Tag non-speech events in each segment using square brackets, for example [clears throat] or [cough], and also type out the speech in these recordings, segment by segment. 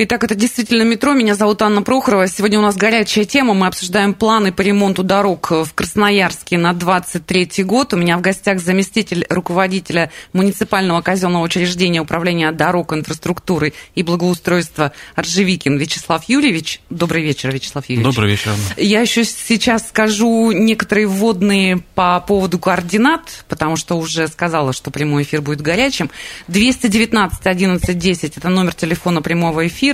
Итак, это действительно метро. Меня зовут Анна Прохорова. Сегодня у нас горячая тема. Мы обсуждаем планы по ремонту дорог в Красноярске на 23 год. У меня в гостях заместитель руководителя муниципального казенного учреждения управления дорог, инфраструктуры и благоустройства Ржевикин Вячеслав Юрьевич. Добрый вечер, Вячеслав Юрьевич. Добрый вечер. Я еще сейчас скажу некоторые вводные по поводу координат, потому что уже сказала, что прямой эфир будет горячим. 219 11 10 – это номер телефона прямого эфира.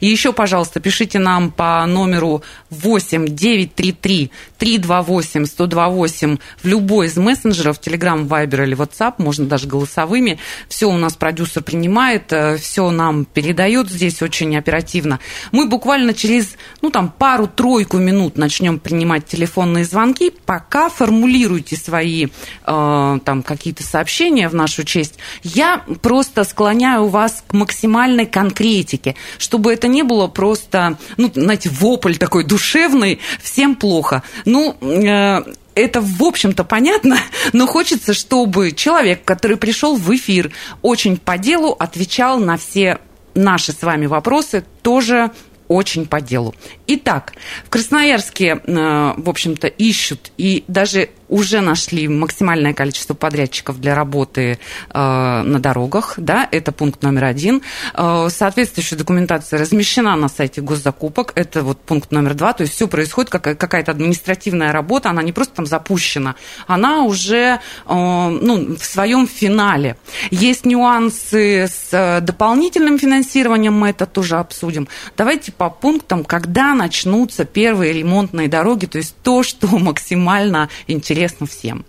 И еще, пожалуйста, пишите нам по номеру 8 933 328 128 в любой из мессенджеров, Telegram, Viber или WhatsApp, можно даже голосовыми. Все у нас продюсер принимает, все нам передает здесь очень оперативно. Мы буквально через, ну, там, пару-тройку минут начнем принимать телефонные звонки. Пока формулируйте свои, э, там, какие-то сообщения в нашу честь. Я просто склоняю вас к максимальной конкретике, чтобы это не было просто, ну, знаете, вопль такой душевный, всем плохо. Ну, э, это, в общем-то, понятно, [laughs] но хочется, чтобы человек, который пришел в эфир, очень по делу отвечал на все наши с вами вопросы, тоже очень по делу. Итак, в Красноярске, э, в общем-то, ищут и даже уже нашли максимальное количество подрядчиков для работы э, на дорогах, да, это пункт номер один. Э, соответствующая документация размещена на сайте госзакупок, это вот пункт номер два, то есть все происходит, как, какая-то административная работа, она не просто там запущена, она уже ну, в своем финале. Есть нюансы с дополнительным финансированием, мы это тоже обсудим. Давайте по пунктам, когда начнутся первые ремонтные дороги, то есть то, что [laughs] максимально интересно всем.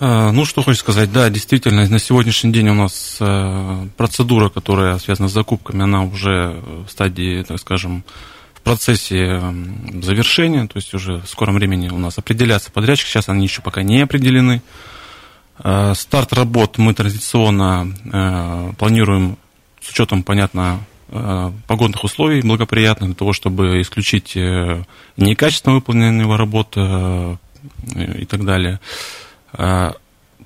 А, Ну, что хочу сказать, да, действительно, на сегодняшний день у нас э, процедура, которая связана с закупками, она уже в стадии, так скажем, в процессе завершения, то есть уже в скором времени у нас определятся подрядчики, сейчас они еще пока не определены. Э, Старт работ мы традиционно э, планируем с учетом, понятно, э, погодных условий благоприятных для того, чтобы исключить э, некачественно выполненные работы э, и так далее. Э,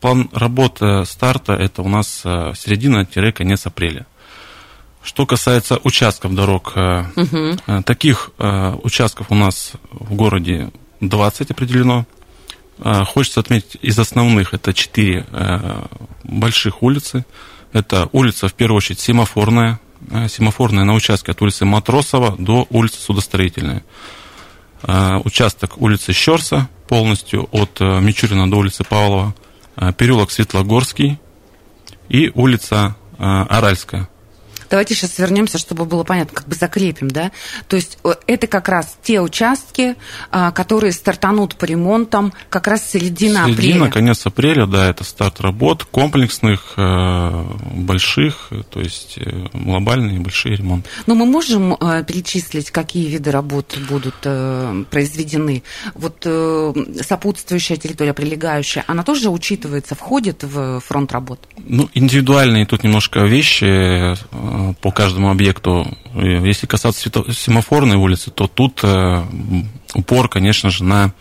План работы старта это у нас э, середина-конец апреля. Что касается участков дорог, э, э, таких э, участков у нас в городе 20 определено. Э, Хочется отметить из основных это 4 больших улицы. Это улица, в первую очередь, семафорная. Э, Семафорная на участке от улицы Матросова до улицы Судостроительной. Э, Участок улицы Щерса полностью от э, Мичурина до улицы Павлова. Переулок Светлогорский и улица Аральская. Давайте сейчас вернемся, чтобы было понятно, как бы закрепим, да? То есть э, это как раз те участки, а, которые стартанут по ремонтам как раз середина, Середина, апреля. конец апреля, да, это старт работ комплексных, э, больших, то есть э, глобальные большие ремонты. Но мы можем перечислить, какие виды работ будут произведены. Вот сопутствующая территория, прилегающая, она тоже учитывается, входит в фронт работ? Ну, индивидуальные тут немножко вещи по каждому объекту. Э, Если касаться семафорной улицы, то тут э, упор, конечно же, на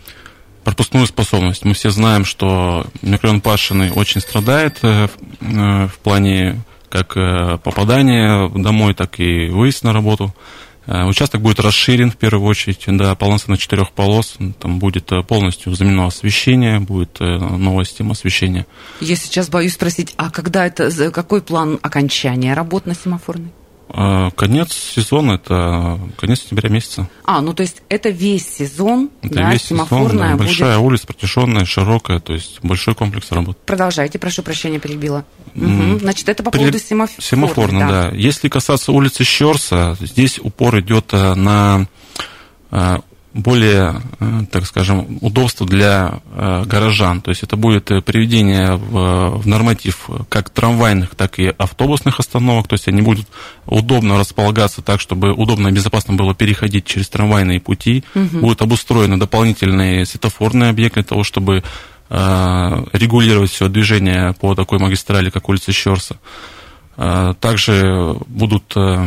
пропускную способность. Мы все знаем, что микрорайон Пашины очень страдает э, в э, плане как э, попадания домой, так и выезд на работу. Э, Участок будет расширен в первую очередь до полноценно четырех полос. Там будет э, полностью заменено освещение, будет э, новая система освещения. Я сейчас боюсь спросить, а когда это, какой план окончания работ на семафорной? Э, Конец сезона это конец сентября месяца. А, ну то есть это весь сезон, Это да, весь сезон, да, будет... большая улица, протяженная, широкая, то есть большой комплекс работ. Продолжайте, прошу прощения, перебила. М, Мгм. Значит, это по При- поводу семафорной. Семафорной, да. Если касаться улицы Щерса, здесь упор идет э, на э, более, э, так скажем, удобство для э, горожан. То есть это будет э, приведение в, в норматив как трамвайных, так и автобусных остановок. То есть они будут удобно располагаться так, чтобы удобно и безопасно было переходить через трамвайные пути. Угу. Будут обустроены дополнительные светофорные объекты для того, чтобы регулировать все движение по такой магистрали, как улица Щерса. А, также будут э,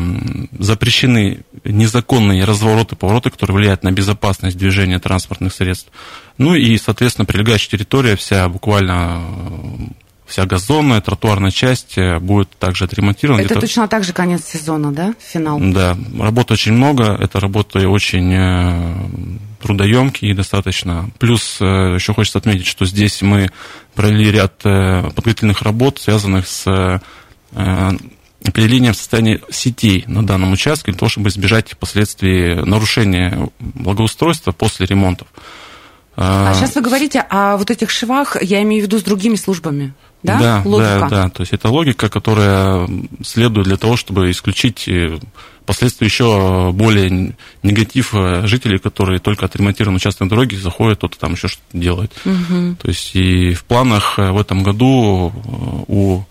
запрещены незаконные развороты, повороты, которые влияют на безопасность движения транспортных средств. Ну и, соответственно, прилегающая территория вся буквально э, вся газонная, тротуарная часть э, будет также отремонтирована. Это точно так же конец сезона, да, финал? Да, работы очень много, это работы очень трудоемкие достаточно. Плюс еще хочется отметить, что здесь мы провели ряд подготовительных работ, связанных с определением состояния сетей на данном участке для того, чтобы избежать последствий нарушения благоустройства после ремонтов. А сейчас вы говорите о вот этих швах, я имею в виду с другими службами, да? Да, логика. да, да. То есть это логика, которая следует для того, чтобы исключить э, последствия еще более негатив э, жителей, которые только отремонтирован участок дороги, заходят, кто-то там еще что-то делает. Угу. То есть и в планах в этом году у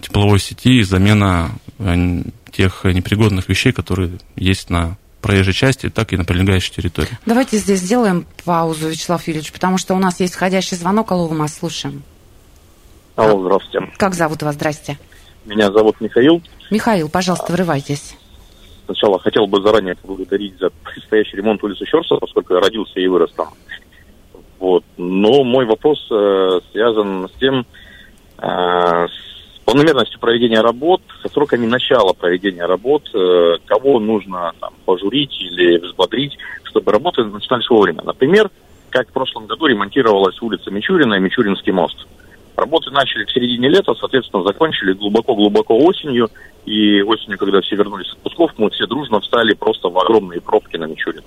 тепловой сети и замена э, тех непригодных вещей, которые есть на проезжей части, так и на прилегающей территории. Давайте здесь сделаем паузу, Вячеслав Юрьевич, потому что у нас есть входящий звонок. Алло, мы вас слушаем. Алло, здравствуйте. Как зовут вас? Здрасте. Меня зовут Михаил. Михаил, пожалуйста, вырывайтесь. Сначала хотел бы заранее поблагодарить за предстоящий ремонт улицы Щерса, поскольку я родился и вырос там. Вот. Но мой вопрос э, связан с тем, э, с планомерностью проведения работ, со сроками начала проведения работ, э, кого нужно там, пожурить или взбодрить, чтобы работы начинались вовремя. Например, как в прошлом году ремонтировалась улица Мичурина и Мичуринский мост. Работы начали в середине лета, соответственно, закончили глубоко-глубоко осенью. И осенью, когда все вернулись с отпусков, мы все дружно встали просто в огромные пробки на Мичурина.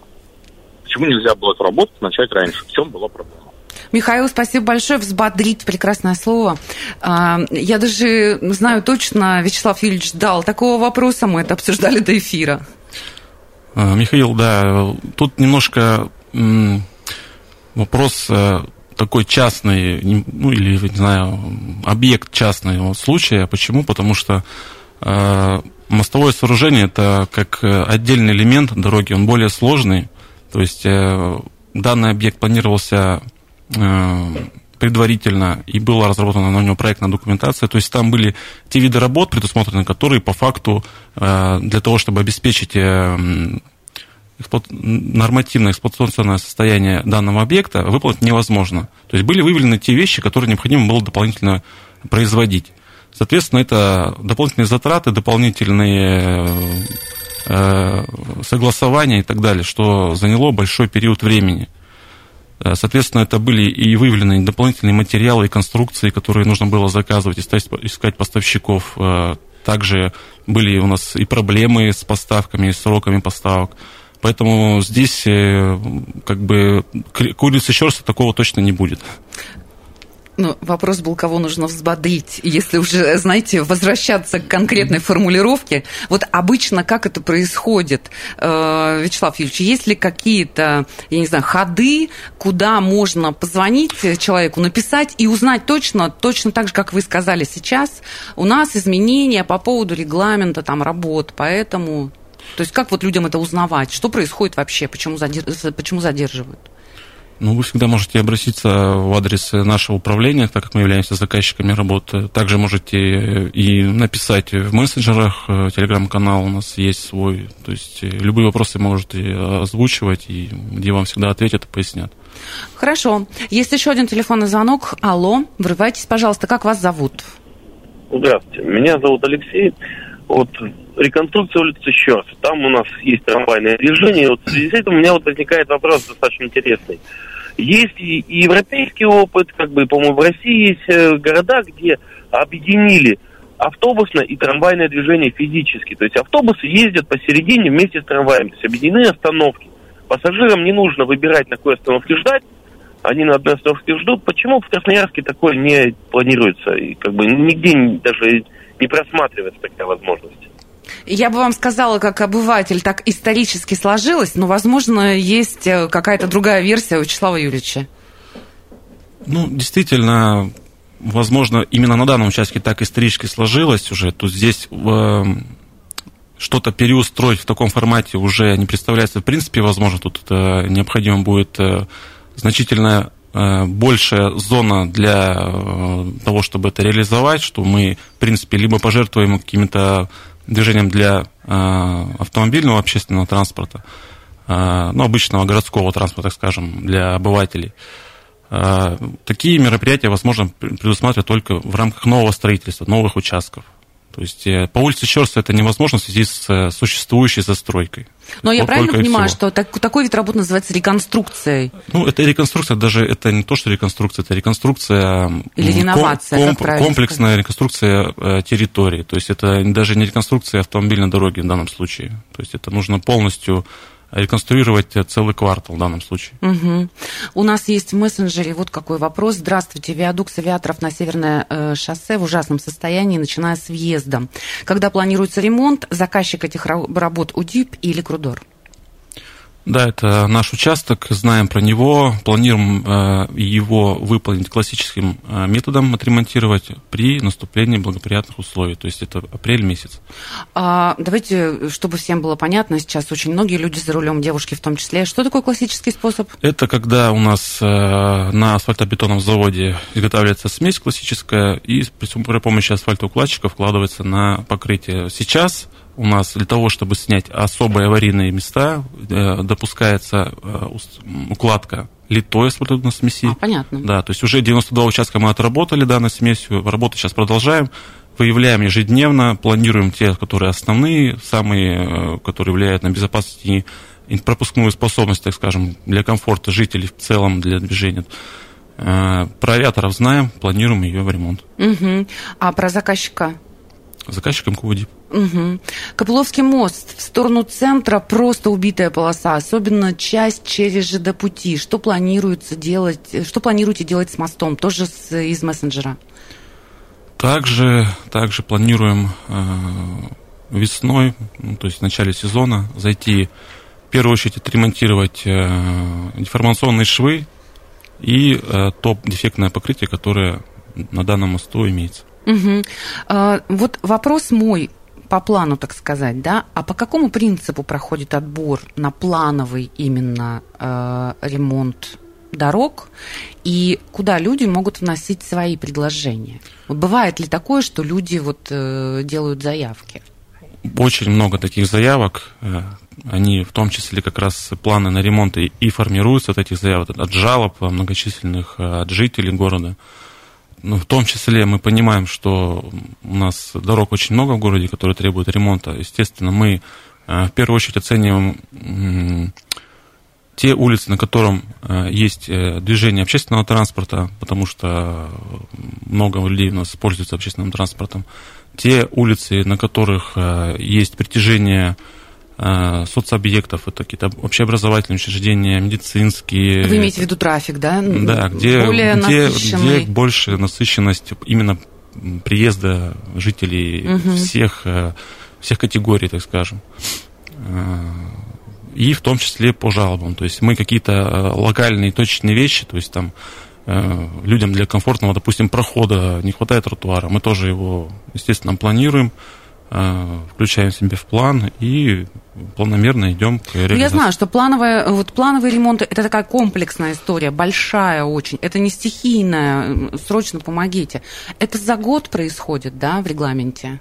Почему нельзя было эту работу начать раньше? В чем была проблема? Михаил, спасибо большое. Взбодрить прекрасное слово. А, я даже знаю точно, Вячеслав Юрьевич дал такого вопроса, мы это обсуждали до эфира. А, Михаил, да, тут немножко вопрос э, такой частный, ну или, не знаю, объект частного случая. Почему? Потому что э, мостовое сооружение это как отдельный элемент дороги, он более сложный. То есть э, данный объект планировался Э, предварительно и была разработана на него проектная документация. То есть там были те виды работ предусмотрены, которые по факту э, для того, чтобы обеспечить э, нормативное эксплуатационное состояние данного объекта выполнить невозможно. То есть были выявлены те вещи, которые необходимо было дополнительно производить. Соответственно, это дополнительные затраты, дополнительные согласования и так далее, что заняло большой период времени. Э, соответственно, это были и выявлены дополнительные материалы и конструкции, которые нужно было заказывать, искать поставщиков. Э, также были у нас и проблемы с поставками, и сроками поставок. Поэтому здесь э, как бы к улице Щерса такого точно не будет. Ну, вопрос был, кого нужно взбодрить. Если уже, знаете, возвращаться к конкретной формулировке, вот обычно как это происходит, э, Вячеслав Юрьевич, есть ли какие-то, я не знаю, ходы, куда можно позвонить человеку, написать и узнать точно, точно так же, как вы сказали сейчас, у нас изменения по поводу регламента там работ, поэтому... То есть как вот людям это узнавать? Что происходит вообще? Почему, почему задерживают? Ну, вы всегда можете обратиться в адрес нашего управления, так как мы являемся заказчиками работы. Также можете и написать в мессенджерах, э, телеграм-канал у нас есть свой. То есть э, любые вопросы можете озвучивать, и где вам всегда ответят и пояснят. Хорошо. Есть еще один телефонный звонок. Алло, врывайтесь, пожалуйста, как вас зовут? Здравствуйте, меня зовут Алексей. Вот реконструкция улицы Щерс. Там у нас есть трамвайное движение. И вот в связи с этим у меня вот возникает вопрос достаточно интересный. Есть и, европейский опыт, как бы, по-моему, в России есть э, города, где объединили автобусное и трамвайное движение физически. То есть автобусы ездят посередине вместе с трамваями. То есть объединены остановки. Пассажирам не нужно выбирать, на какой остановке ждать. Они на одной остановке ждут. Почему в Красноярске такое не планируется? И как бы нигде даже не просматривается такая возможность. Я бы вам сказала, как обыватель, так исторически сложилось, но, возможно, есть э, какая-то другая версия у Вячеслава Юрьевича. Ну, действительно, возможно, именно на данном участке так исторически сложилось уже. Тут здесь э, что-то переустроить в таком формате уже не представляется в принципе возможно. Тут э, необходимо будет э, значительно э, большая зона для э, того, чтобы это реализовать, что мы, в принципе, либо пожертвуем каким-то движением для э, автомобильного общественного транспорта, э, ну, обычного городского транспорта, скажем, для обывателей. Э, такие мероприятия возможно предусматривать только в рамках нового строительства, новых участков. То есть э, по улице Щерса это невозможно в связи с э, существующей застройкой. Но я правильно понимаю, всего. что так- такой вид работы называется реконструкцией? Ну, это реконструкция, даже это не то, что реконструкция, это реконструкция... Или ком- реновация, как правильно Комплексная реконструкция э, территории. То есть это даже не реконструкция автомобильной дороги в данном случае. То есть это нужно полностью реконструировать э, целый квартал в данном случае. Мгм. У нас есть в мессенджере вот какой вопрос. Здравствуйте, виадук с авиаторов на Северное э, шоссе в ужасном состоянии, начиная с въезда. Когда планируется ремонт, заказчик этих ра- работ УДИП или Крудор? Да, это наш участок, знаем про него, планируем э, его выполнить классическим э, методом, отремонтировать при наступлении благоприятных условий, то есть это апрель месяц. А, давайте, чтобы всем было понятно, сейчас очень многие люди за рулем, девушки в том числе. Что такое классический способ? Это когда у нас э, на асфальтобетонном заводе изготавливается смесь классическая и при, при помощи асфальтоукладчика вкладывается на покрытие. Сейчас у нас для того, чтобы снять особые аварийные места, э, допускается э, укладка литой асфальтной смеси. А, понятно. Да, то есть уже 92 участка мы отработали данной смесью, работу сейчас продолжаем, выявляем ежедневно, планируем те, которые основные, самые, э, которые влияют на безопасность и пропускную способность, так скажем, для комфорта жителей в целом, для движения. Про авиаторов знаем, планируем ее в ремонт. Мгм. А про заказчика? Заказчиком КУДИП. Мгм. Копыловский мост в сторону центра просто убитая полоса, особенно часть через ЖД пути. Что планируется делать? э, Что планируете делать с мостом? Тоже с- из мессенджера. Также, также планируем э, весной, ну, то есть в начале сезона, зайти в первую очередь отремонтировать э, деформационные швы и э, то дефектное покрытие, которое на данном мосту имеется. Мгм. А, Вот вопрос мой по плану, так сказать, да? А по какому принципу проходит отбор на плановый именно э, ремонт дорог и куда люди могут вносить свои предложения? Вот бывает ли такое, что люди вот э, делают заявки? Очень много таких заявок. э, Они в том числе как раз планы на ремонт и, и формируются от этих заявок, от жалоб многочисленных, э, от жителей города. Ну, в том числе мы понимаем, что у нас дорог очень много в городе, которые требуют ремонта. Естественно, мы э, в первую очередь оцениваем те улицы, на котором э, есть э, движение общественного транспорта, потому что много людей у нас пользуются общественным транспортом, те улицы, на которых есть притяжение соцобъектов, это какие-то общеобразовательные учреждения, медицинские. Вы имеете в виду трафик, да? Да, где, Более где, насыщенный. где больше насыщенность именно приезда жителей Мгм. всех, э, всех категорий, так скажем. Э, И в том числе по жалобам. То есть мы какие-то э, локальные точечные вещи, то есть там э, людям для комфортного, допустим, прохода не хватает тротуара, мы тоже его, естественно, планируем, э, включаем себе в план и планомерно идем к Ну, я реализации. знаю, что плановая, вот плановый ремонт это такая комплексная история, большая очень. Это не стихийная, срочно помогите. Это за год происходит, да, в регламенте?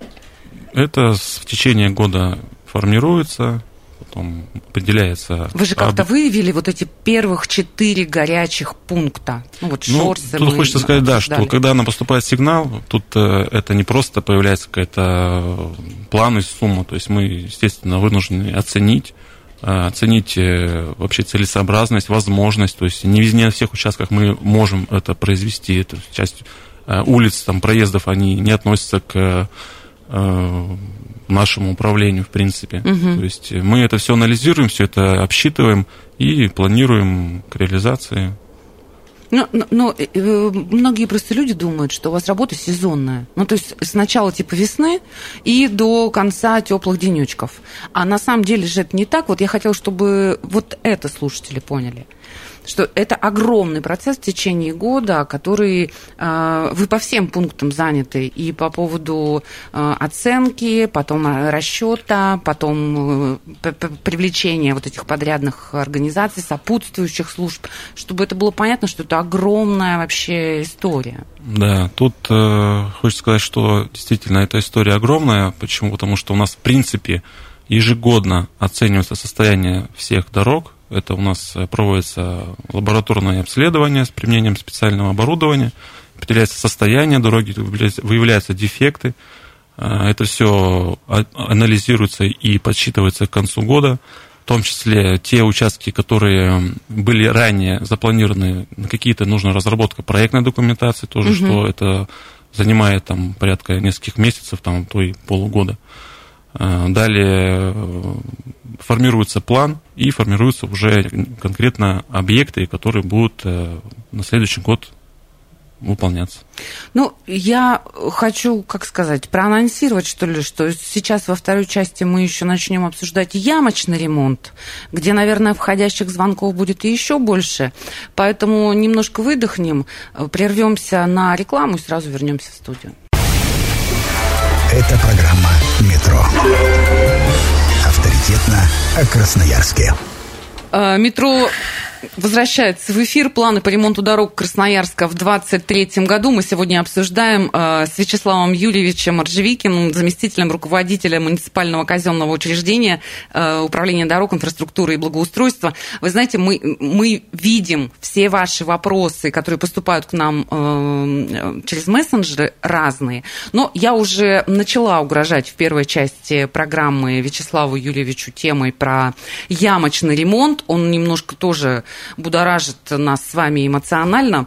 Это в течение года формируется, потом определяется. Вы же как-то об- выявили вот эти первых четыре горячих пункта. Ну вот Ну, шорсы тут хочется сказать, да, что когда нам поступает сигнал, тут э, это не просто появляется какая-то э, план и сумма, то есть мы, естественно, вынуждены оценить, э, оценить вообще целесообразность, возможность, то есть не везде на всех участках мы можем это произвести, это часть улиц, там, проездов, они не относятся к нашему управлению, в принципе. Мгм. То есть мы это все анализируем, все это обсчитываем и планируем к реализации. Ну, ну, ну, э, э, многие просто люди думают, что у вас работа сезонная. Ну, то есть с начала типа весны и до конца теплых денечков. А на самом деле же это не так. Вот я хотела, чтобы вот это слушатели поняли что это огромный процесс в течение года, который э, вы по всем пунктам заняты и по поводу э, оценки, потом э, расчета, потом привлечения вот этих подрядных организаций, сопутствующих служб, чтобы это было понятно, что это огромная вообще история. Да, тут э, хочется сказать, что действительно эта история огромная. Почему? Потому что у нас в принципе ежегодно оценивается состояние всех дорог это у нас э, проводится лабораторное обследование с применением специального оборудования, определяется состояние дороги, выявляются дефекты. Э, это все анализируется и подсчитывается к концу года, в том числе те участки, которые были ранее запланированы, на какие-то нужна разработка проектной документации, тоже, угу. что это занимает там порядка нескольких месяцев, там, то и полугода. Э, далее формируется план и формируются уже конкретно объекты, которые будут э, на следующий год выполняться. Ну, я хочу, как сказать, проанонсировать, что ли, что сейчас во второй части мы еще начнем обсуждать ямочный ремонт, где, наверное, входящих звонков будет еще больше. Поэтому немножко выдохнем, прервемся на рекламу и сразу вернемся в студию. Это программа «Метро». Авторитетно о Красноярске. А, метро возвращается в эфир. Планы по ремонту дорог Красноярска в 2023 году мы сегодня обсуждаем э, с Вячеславом Юрьевичем Ржевикиным, заместителем руководителя муниципального казенного учреждения э, Управления дорог, инфраструктуры и благоустройства. Вы знаете, мы, мы видим все ваши вопросы, которые поступают к нам э, через мессенджеры разные, но я уже начала угрожать в первой части программы Вячеславу Юрьевичу темой про ямочный ремонт. Он немножко тоже будоражит нас с вами эмоционально.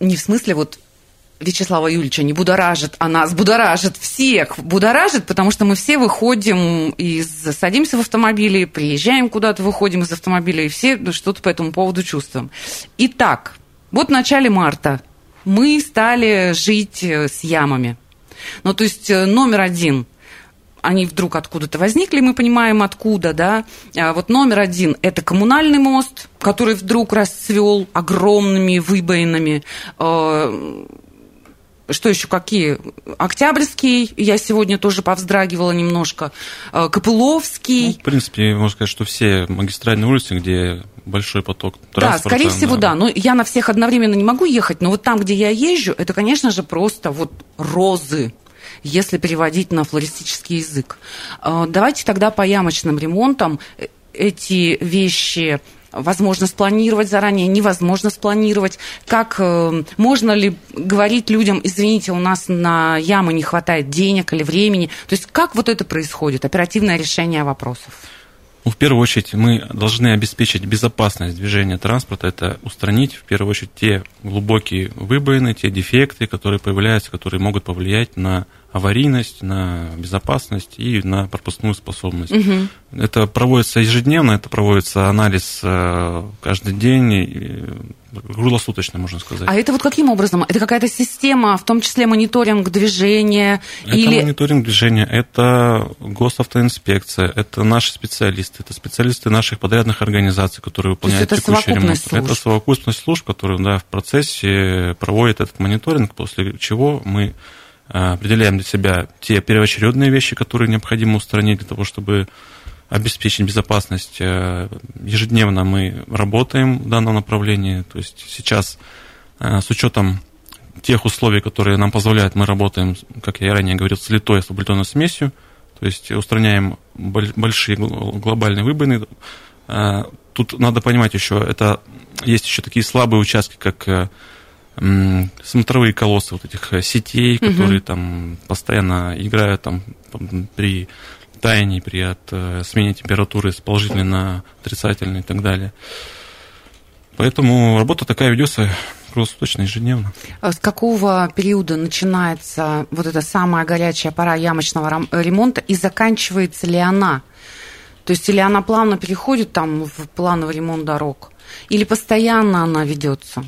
Не в смысле вот Вячеслава Юльевича не будоражит, а нас будоражит всех. Будоражит, потому что мы все выходим из... Садимся в автомобиле, приезжаем куда-то, выходим из автомобиля, и все что-то по этому поводу чувствуем. Итак, вот в начале марта мы стали жить с ямами. Ну, то есть э, номер один они вдруг откуда-то возникли, мы понимаем откуда, да. А вот номер один – это коммунальный мост, который вдруг расцвел огромными выбоинами. А, что еще какие? Октябрьский, я сегодня тоже повздрагивала немножко. А, Копыловский. Ну, в принципе, можно сказать, что все магистральные улицы, где большой поток транспорта. Да, скорее всего, да. Но я на всех одновременно не могу ехать, но вот там, где я езжу, это, конечно же, просто вот розы если переводить на флористический язык. А, давайте тогда по ямочным ремонтам. Эти вещи возможно спланировать заранее, невозможно спланировать, как э, можно ли говорить людям, извините, у нас на ямы не хватает денег или времени, то есть как вот это происходит, оперативное решение вопросов? Ну, в первую очередь, мы должны обеспечить безопасность движения транспорта, это устранить, в первую очередь, те глубокие выбоины, те дефекты, которые появляются, которые могут повлиять на аварийность, на безопасность и на пропускную способность. Угу. Это проводится ежедневно, это проводится анализ э, каждый день, круглосуточно, можно сказать. А это вот каким образом? Это какая-то система, в том числе мониторинг движения? Это или... мониторинг движения, это госавтоинспекция, это наши специалисты, это специалисты наших подрядных организаций, которые выполняют это текущий ремонт. Служб. Это совокупность служб, которые да, в процессе проводят этот мониторинг, после чего мы Э, определяем для себя те первоочередные вещи, которые необходимо устранить для того, чтобы обеспечить безопасность. Э, ежедневно мы работаем в данном направлении. То есть сейчас э, с учетом тех условий, которые нам позволяют, мы работаем, как я ранее говорил, с литой асфальтбетонной смесью, то есть устраняем большие глобальные выбоины. Тут надо понимать еще, это есть еще такие слабые участки, как смотровые колоссы вот этих э, сетей, угу. которые там постоянно играют там при таянии, при от, э, смене температуры с положительной на отрицательной и так далее. Поэтому работа такая ведется круглосуточно, ежедневно. А с какого периода начинается вот эта самая горячая пора ямочного ремонта и заканчивается ли она? То есть или она плавно переходит там в плановый ремонт дорог, или постоянно она ведется?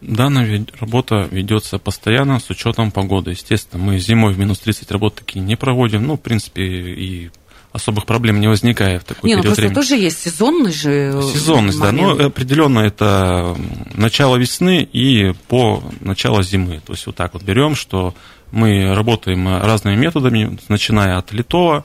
Данная работа ведется постоянно с учетом погоды. Естественно, мы зимой в минус 30 работ такие не проводим. Ну, в принципе, и особых проблем не возникает в такой Не, ну период просто времени. тоже есть сезонный же Сезонность, да, момент. но определенно это начало весны и по начало зимы. То есть вот так вот берем, что мы работаем разными методами, начиная от литого,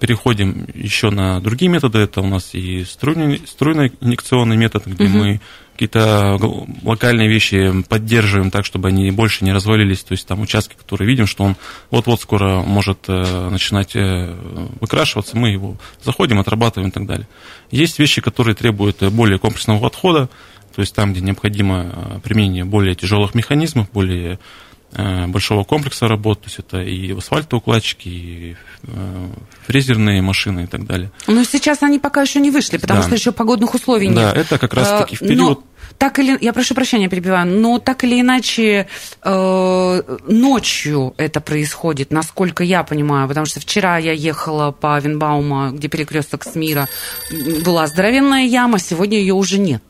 переходим еще на другие методы. Это у нас и струйный, струйно-инъекционный метод, где Мгм. мы какие-то локальные вещи поддерживаем так, чтобы они больше не развалились. То есть там участки, которые видим, что он вот-вот скоро может э, начинать э, выкрашиваться, мы его заходим, отрабатываем и так далее. Есть вещи, которые требуют более комплексного подхода, то есть там, где необходимо э, применение более тяжелых механизмов, более большого комплекса работ, то есть это и асфальтоукладчики, и э, фрезерные машины и так далее. Но сейчас они пока еще не вышли, потому Да. что еще погодных условий Да, нет. это как раз-таки в Э, период- но так или я прошу прощения, перебиваю, но так или иначе э, ночью это происходит, насколько я понимаю, потому что вчера я ехала по Винбаума, где перекресток с мира, была здоровенная яма, сегодня ее уже нет.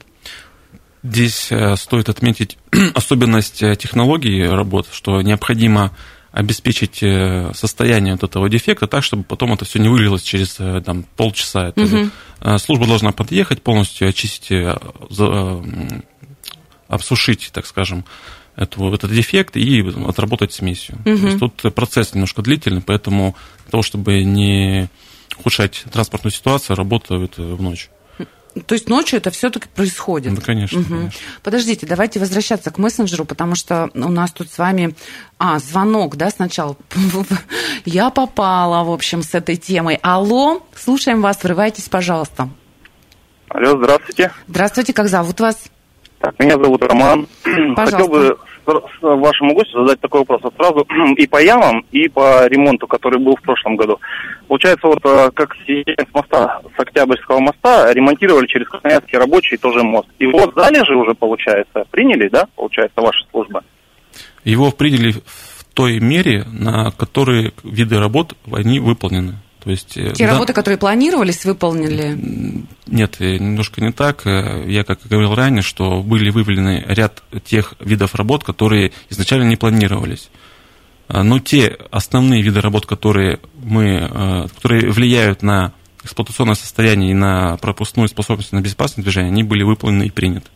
Здесь э, стоит отметить [clears throat] особенность э, технологии работ, что необходимо обеспечить э, состояние вот этого дефекта так, чтобы потом это все не вылилось через там, полчаса. Это, э, Служба должна подъехать, полностью очистить, обсушить, так скажем, эту, этот дефект и отработать смесью. То Мгм. есть тут процесс немножко длительный, поэтому для того, чтобы не ухудшать транспортную ситуацию, работают в ночь. То есть ночью это все-таки происходит. Ну, конечно, Мгм. конечно. Подождите, давайте возвращаться к мессенджеру, потому что у нас тут с вами... А, звонок, да, сначала. [laughs] Я попала, в общем, с этой темой. Алло, слушаем вас, врывайтесь, пожалуйста. Алло, здравствуйте. Здравствуйте, как зовут вас? Так, меня зовут Роман. [clears throat] Хотел бы вашему гостю задать такой вопрос. Вот сразу [clears throat] и по ямам, и по ремонту, который был в прошлом году. Получается, вот э, как с моста, с Октябрьского моста, ремонтировали через Красноярский рабочий тоже мост. И вот же уже, получается, приняли, да, получается, ваша служба? Его приняли в той мере, на которые виды работ они выполнены. То есть, э, Те да- работы, которые планировались, выполнили? Нет, э, немножко не так. Э, Я, как и говорил ранее, что были выявлены ряд тех видов работ, которые изначально не планировались. Но те основные виды работ, которые, мы, которые влияют на эксплуатационное состояние и на пропускную способность на безопасное движение, они были выполнены и приняты.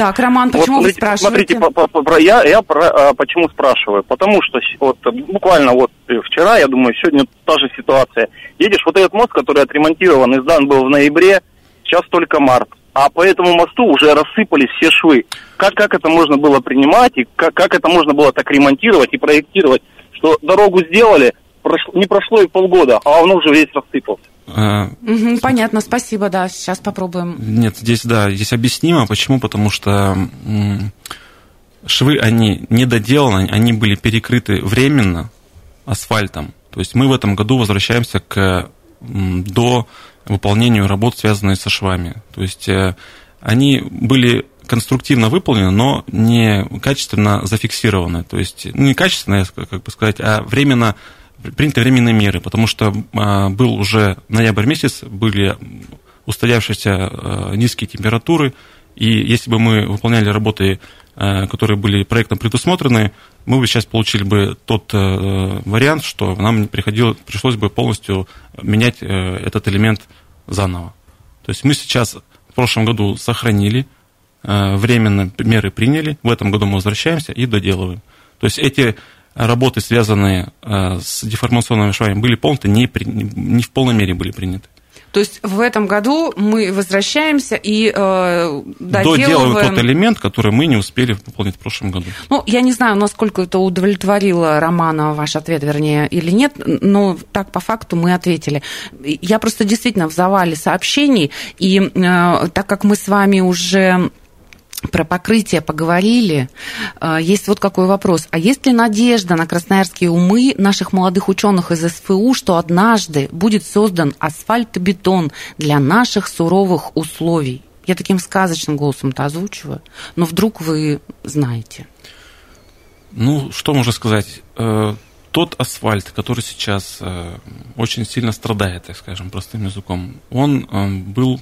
Так, Роман, Вот почему вы смотрите, спрашиваете? Смотрите, по- по- про- я, я про- а, почему спрашиваю? Потому что вот буквально вот э, вчера, я думаю, сегодня та же ситуация. Едешь, вот этот мост, который отремонтирован и сдан был в ноябре, сейчас только март. А по этому мосту уже рассыпались все швы. Как, как это можно было принимать, и как, как это можно было так ремонтировать и проектировать, что дорогу сделали, прошло- не прошло и полгода, а он уже весь рассыпался. Мгм, понятно, спасибо, да, сейчас попробуем. Нет, здесь, да, здесь объяснимо. Почему? Потому что швы, они недоделаны, они были перекрыты временно асфальтом. То есть мы в этом году возвращаемся к до выполнению работ, связанных со швами. То есть э, они были конструктивно выполнены, но не качественно зафиксированы. То есть ну, не качественно, как бы сказать, а временно приняты временные меры, потому что а, был уже ноябрь месяц, были устоявшиеся э, низкие температуры, и если бы мы выполняли работы, э, которые были проектом предусмотрены, мы бы сейчас получили бы тот вариант, что нам приходило, пришлось бы полностью менять этот элемент заново. То есть мы сейчас в прошлом году сохранили, временно меры приняли, в этом году мы возвращаемся и доделываем. То есть эти работы, связанные э, с деформационными швами, были полностью не, при- не в полной мере были приняты. То есть в этом году мы возвращаемся и э, Доделываем доделываем... тот элемент, который мы не успели выполнить в прошлом году. Ну, я не знаю, насколько это удовлетворило Романа, ваш ответ, вернее, или нет, но так по факту мы ответили. Я просто действительно в завале сообщений, и э, так как мы с вами уже про покрытие поговорили, э, есть вот какой вопрос. А есть ли надежда на красноярские умы наших молодых ученых из СФУ, что однажды будет создан асфальтобетон для наших суровых условий? Я таким сказочным голосом-то озвучиваю, но вдруг вы знаете. Ну, что можно сказать? Э, тот асфальт, который сейчас э, очень сильно страдает, так скажем, простым языком, он э, был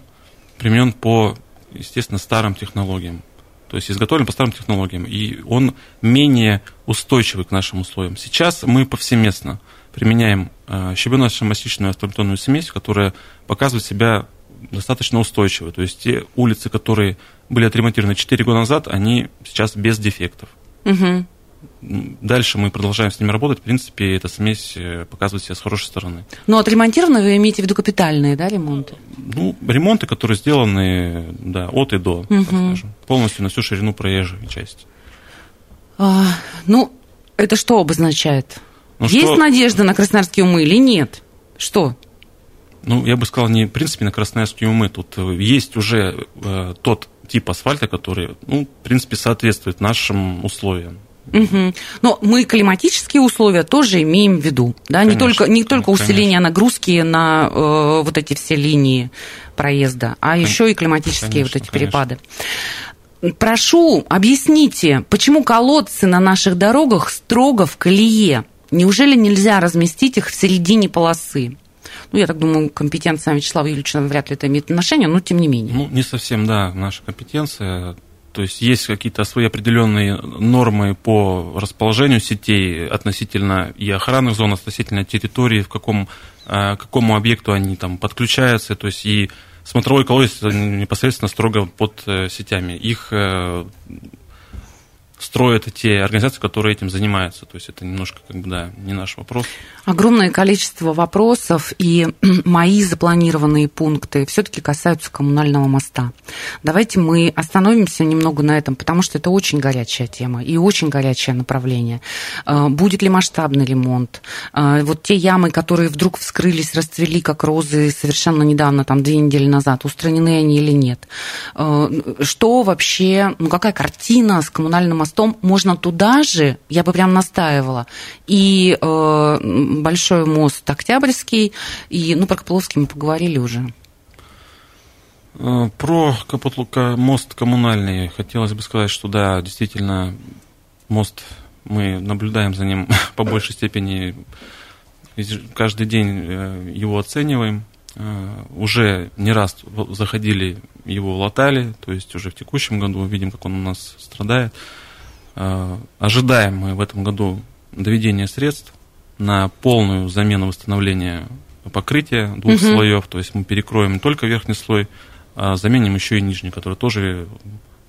применен по, естественно, старым технологиям. То есть изготовлен по старым технологиям, и он менее устойчивый к нашим условиям. Сейчас мы повсеместно применяем э, щебенно-мастичную асфальтонную смесь, которая показывает себя достаточно устойчиво. То есть те улицы, которые были отремонтированы 4 года назад, они сейчас без дефектов. Угу. Дальше мы продолжаем с ними работать. В принципе, эта смесь э, показывает себя с хорошей стороны. Но отремонтированы вы имеете в виду капитальные, да, ремонты? Ну, ремонты, которые сделаны, да, от и до, так скажем. Полностью на всю ширину проезжей части. А, ну, это что обозначает? Ну, Есть что- надежда на красноярские умы или нет? Что? Ну, я бы сказал, не в принципе на красноярские умы. Тут э, есть уже э, тот тип асфальта, который, ну, в принципе, соответствует нашим условиям. Мгм. Но мы климатические условия тоже имеем в виду, да, не Конечно, только не только конечно. усиление нагрузки на э, вот эти все линии проезда, а еще и климатические вот конечно, эти перепады. Прошу, объясните, почему колодцы на наших дорогах строго в колее? Неужели нельзя разместить их в середине полосы? Ну, я так думаю, компетенция Вячеслава Юрьевича вряд ли это имеет отношение, но тем не менее. Ну, не совсем, да, наша компетенция. То есть есть какие-то свои определенные нормы по расположению сетей относительно и охранных зон, относительно территории, в каком, э, к какому объекту они там подключаются. То есть и смотровой колодец это непосредственно строго под э, сетями. Их э, строят те организации, которые этим занимаются. То есть это немножко, как бы, да, не наш вопрос. Огромное количество вопросов и [clears throat] мои запланированные пункты все-таки касаются коммунального моста. Давайте мы остановимся немного на этом, потому что это очень горячая тема и очень горячее направление. Э, Будет ли масштабный ремонт? Э, Вот те ямы, которые вдруг вскрылись, расцвели как розы совершенно недавно, там две недели назад, устранены они или нет? Э, Что вообще, ну какая картина с коммунальным мостом? Можно туда же, я бы прям настаивала, и э, большой мост Октябрьский, и, ну, про Копыловский мы поговорили уже. Э, Про Капотлука мост коммунальный хотелось бы сказать, что да, действительно, мост, мы наблюдаем за ним [laughs] по большей степени, каждый день э, его оцениваем. Э, Уже не раз заходили, его латали, то есть уже в текущем году видим, как он у нас страдает. Э, Ожидаем мы в этом году доведения средств на полную замену восстановления покрытия двух Мгм. слоев, то есть мы перекроем не только верхний слой, а заменим еще и нижний, который тоже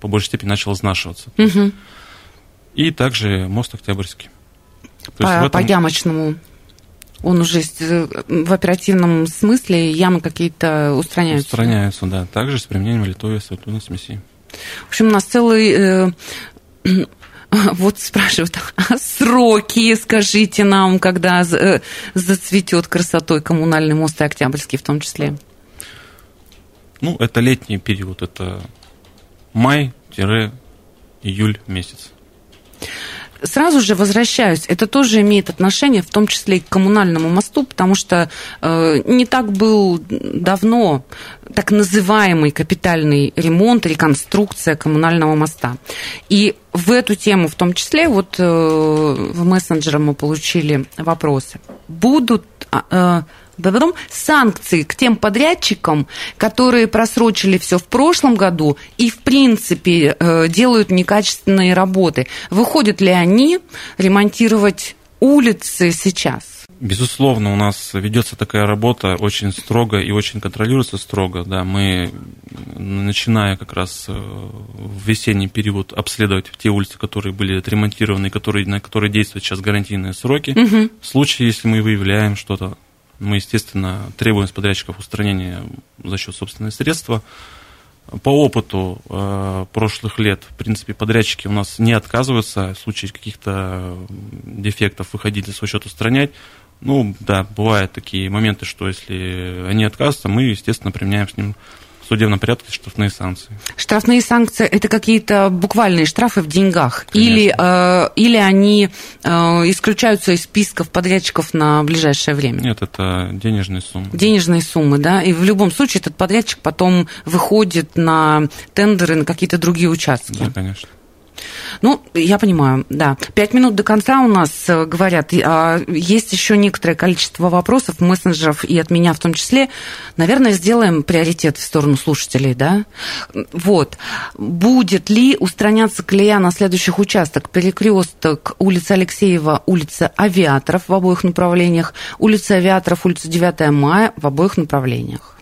по большей степени начал изнашиваться. Мгм. И также мост Октябрьский. То По, этом- по ямочному. Он уже э, в оперативном смысле ямы какие-то устраняются. устраняются, да. Также с применением литой асфальтной смеси. В общем, у нас целый... э, [laughs] Вот спрашивают, а сроки, скажите нам, когда э, зацветет красотой коммунальный мост и Октябрьский в том числе? Ну, это летний период, это май-июль месяц. Сразу же возвращаюсь, это тоже имеет отношение, в том числе и к коммунальному мосту, потому что э, не так был давно так называемый капитальный ремонт, реконструкция коммунального моста. И в эту тему в том числе, вот э, в мессенджере мы получили вопросы. Будут а, э, потом санкции к тем подрядчикам, которые просрочили все в прошлом году и, в принципе, э, делают некачественные работы. Выходят ли они ремонтировать улицы сейчас? Безусловно, у нас ведется такая работа очень строго и очень контролируется строго. Да, мы, начиная как раз э, в весенний период, обследовать те улицы, которые были отремонтированы, которые, на которые действуют сейчас гарантийные сроки. Мгм. В случае, если мы выявляем что-то, мы, естественно, требуем с подрядчиков устранения за счет собственных средства. По опыту э, прошлых лет, в принципе, подрядчики у нас не отказываются в случае каких-то дефектов выходить за свой счет устранять. Ну, да, бывают такие моменты, что если они отказываются, мы, естественно, применяем с ним судебном порядке штрафные санкции. Штрафные санкции – это какие-то буквальные штрафы в деньгах? Конечно. Или, э, или они э, исключаются из списков подрядчиков на ближайшее время? Нет, это денежные суммы. денежные суммы, да, и в любом случае этот подрядчик потом выходит на тендеры на какие-то другие участки. Да, конечно. Ну, я понимаю, да. Пять минут до конца у нас, э, говорят, а, есть еще некоторое количество вопросов, мессенджеров и от меня в том числе. Наверное, сделаем приоритет в сторону слушателей, да? Вот. Будет ли устраняться колея на следующих участках? Перекресток улица Алексеева, улица Авиаторов в обоих направлениях, улица Авиаторов, улица 9 мая в обоих направлениях.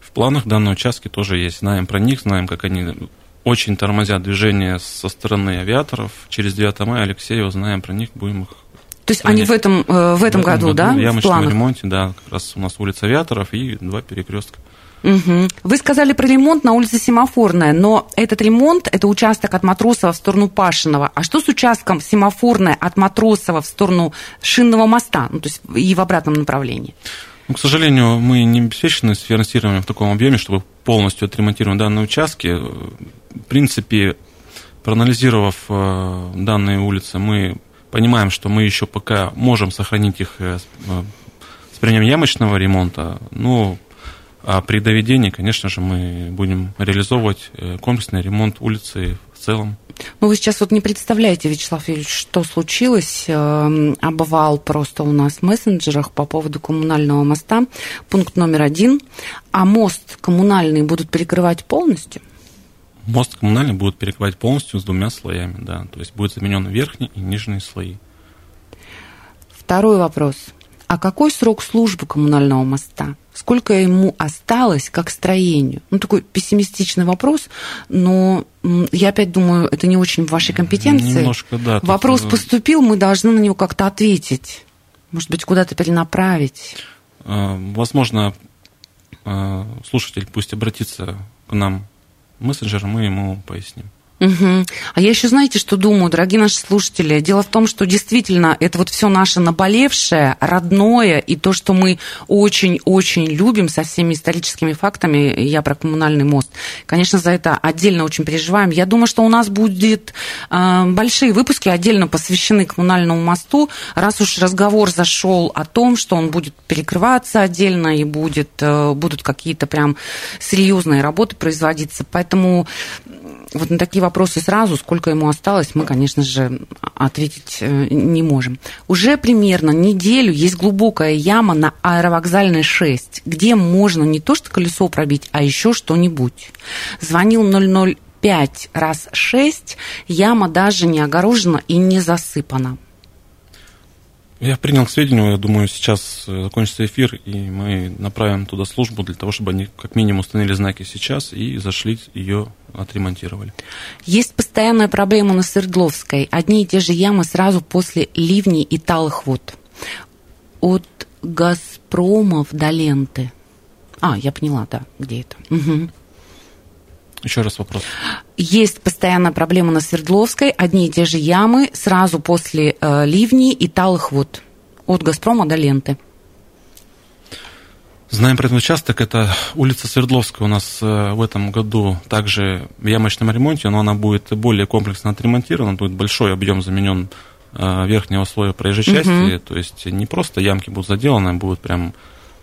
В планах данные участки тоже есть. Знаем про них, знаем, как они очень тормозят движение со стороны авиаторов. Через 9 мая Алексеева знаем про них, будем их то есть они в этом, э, в этом году, году, да? В ямочном ремонте, да, как раз у нас улица Авиаторов и два перекрестка. Угу. Вы сказали про ремонт на улице Семафорная, но этот ремонт – это участок от Матросова в сторону Пашинова. А что с участком Семафорная от Матросова в сторону Шинного моста, ну, то есть и в обратном направлении? Ну, к сожалению, мы не обеспечены с финансированием в таком объеме, чтобы полностью отремонтировать данные участки. Принципе, проанализировав э, данные улицы, мы понимаем, что мы еще пока можем сохранить их э, э, с применением ямочного ремонта, но а при доведении, конечно же, мы будем реализовывать комплексный ремонт улицы в целом. Ну, вы сейчас вот не представляете, Вячеслав Юрьевич, что случилось. Эм, обвал просто у нас в мессенджерах по поводу коммунального моста. Пункт номер один. А мост коммунальный будут перекрывать полностью? Мост коммунальный будут перекрывать полностью с двумя слоями, да. То есть будет заменен верхний и нижний слои. Второй вопрос. А какой срок службы коммунального моста? сколько ему осталось как строению? Ну, такой пессимистичный вопрос, но я опять думаю, это не очень в вашей компетенции. Немножко, да. Вопрос тут... поступил, мы должны на него как-то ответить. Может быть, куда-то перенаправить. А, возможно, а, слушатель пусть обратится к нам мессенджер, мы ему поясним. Угу. А я еще знаете, что думаю, дорогие наши слушатели? Дело в том, что действительно это вот все наше наболевшее, родное, и то, что мы очень-очень любим со всеми историческими фактами, я про коммунальный мост, конечно, за это отдельно очень переживаем. Я думаю, что у нас будет э, большие выпуски отдельно посвящены коммунальному мосту, раз уж разговор зашел о том, что он будет перекрываться отдельно и будет, э, будут какие-то прям серьезные работы производиться. Поэтому вот на такие вопросы сразу, сколько ему осталось, мы, конечно же, ответить э, не можем. Уже примерно неделю есть глубокая яма на аэровокзальной 6, где можно не то что колесо пробить, а еще что-нибудь. Звонил 005 раз 6, яма даже не огорожена и не засыпана. Я принял к сведению, я думаю, сейчас э, закончится эфир, и мы направим туда службу для того, чтобы они как минимум установили знаки сейчас и зашли ее отремонтировали. Есть постоянная проблема на Свердловской. Одни и те же ямы сразу после ливней и талых вод. От Газпромов до ленты. А, я поняла, да, где это. Угу. Еще раз вопрос. Есть постоянная проблема на Свердловской, одни и те же ямы сразу после э, ливней и талых вод. От Газпрома до ленты. Знаем про этот участок, это улица Свердловская у нас э, в этом году также в ямочном ремонте, но она будет более комплексно отремонтирована, будет большой объем заменен э, верхнего слоя проезжей части, угу. то есть не просто ямки будут заделаны, а будут прям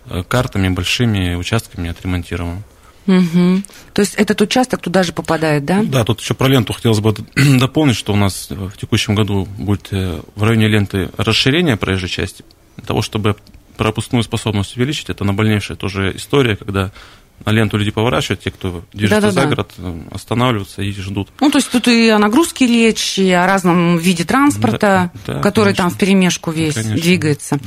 э, картами, большими участками отремонтированы. Угу. То есть этот участок туда же попадает, да? Да, тут еще про ленту хотелось бы [clears throat] дополнить, что у нас в текущем году будет в районе ленты расширение проезжей части, для того, чтобы пропускную способность увеличить, это набольнейшая тоже история, когда на ленту люди поворачивают, те, кто движется Да-да-да. за город, остановливаются и ждут. Ну, то есть тут и о нагрузке речь, и о разном виде транспорта, да, да, который конечно. там в перемешку весь конечно. двигается.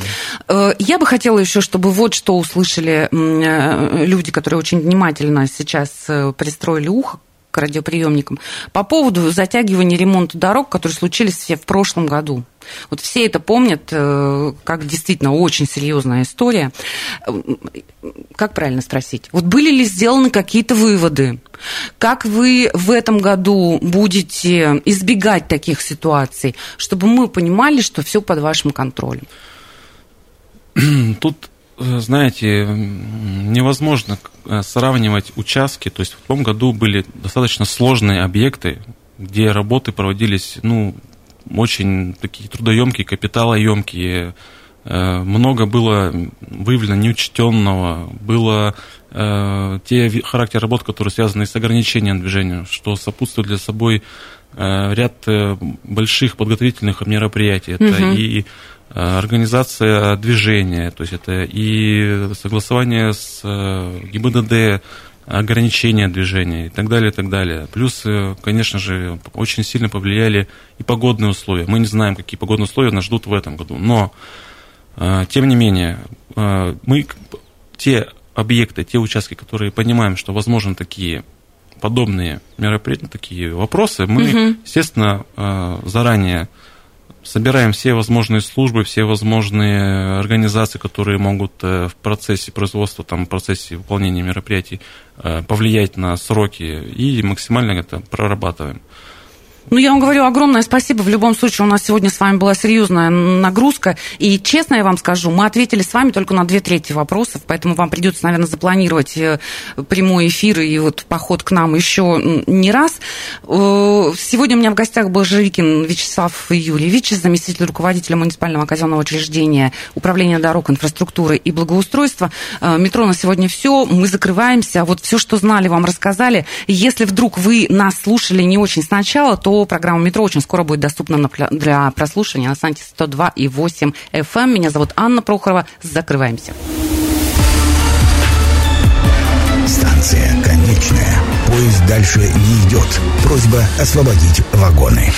Да. Э, я бы хотела еще, чтобы вот что услышали э, люди, которые очень внимательно сейчас э, пристроили ухо к радиоприемникам, по поводу затягивания ремонта дорог, которые случились все в прошлом году. Вот все это помнят, э, как действительно очень серьезная история. Как правильно спросить? Вот были ли сделаны какие-то выводы? Как вы в этом году будете избегать таких ситуаций, чтобы мы понимали, что все под вашим контролем? Тут Э, знаете, невозможно э, сравнивать участки. То есть в том году были достаточно сложные объекты, где работы проводились, ну, очень такие трудоемкие, капиталоемкие. Э, много было выявлено неучтенного, было те характер работ, которые связаны с ограничением движения, что сопутствует для собой ряд больших подготовительных мероприятий. Это угу. и организация движения, то есть это и согласование с ГИБДД, ограничения движения и так далее, и так далее. Плюс, конечно же, очень сильно повлияли и погодные условия. Мы не знаем, какие погодные условия нас ждут в этом году. Но, тем не менее, мы те объекты, те участки, которые понимаем, что возможны такие подобные мероприятия, такие вопросы, мы, угу. естественно, э, заранее собираем все возможные службы, все возможные организации, которые могут э, в процессе производства, там, в процессе выполнения мероприятий э, повлиять на сроки и максимально это прорабатываем. Ну, я вам говорю огромное спасибо. В любом случае, у нас сегодня с вами была серьезная нагрузка. И честно я вам скажу, мы ответили с вами только на две трети вопросов, поэтому вам придется, наверное, запланировать э, прямой эфир и вот поход к нам еще не раз. Э, сегодня у меня в гостях был Живикин Вячеслав Юрьевич, заместитель руководителя муниципального казенного учреждения Управления дорог, инфраструктуры и благоустройства. Э, метро на сегодня все. Мы закрываемся. Вот все, что знали, вам рассказали. Если вдруг вы нас слушали не очень сначала, то то программа «Метро» очень скоро будет доступна для прослушивания на сайте 102,8 FM. Эм. Меня зовут Анна Прохорова. Закрываемся. Станция конечная. Поезд дальше не идет. Просьба освободить вагоны.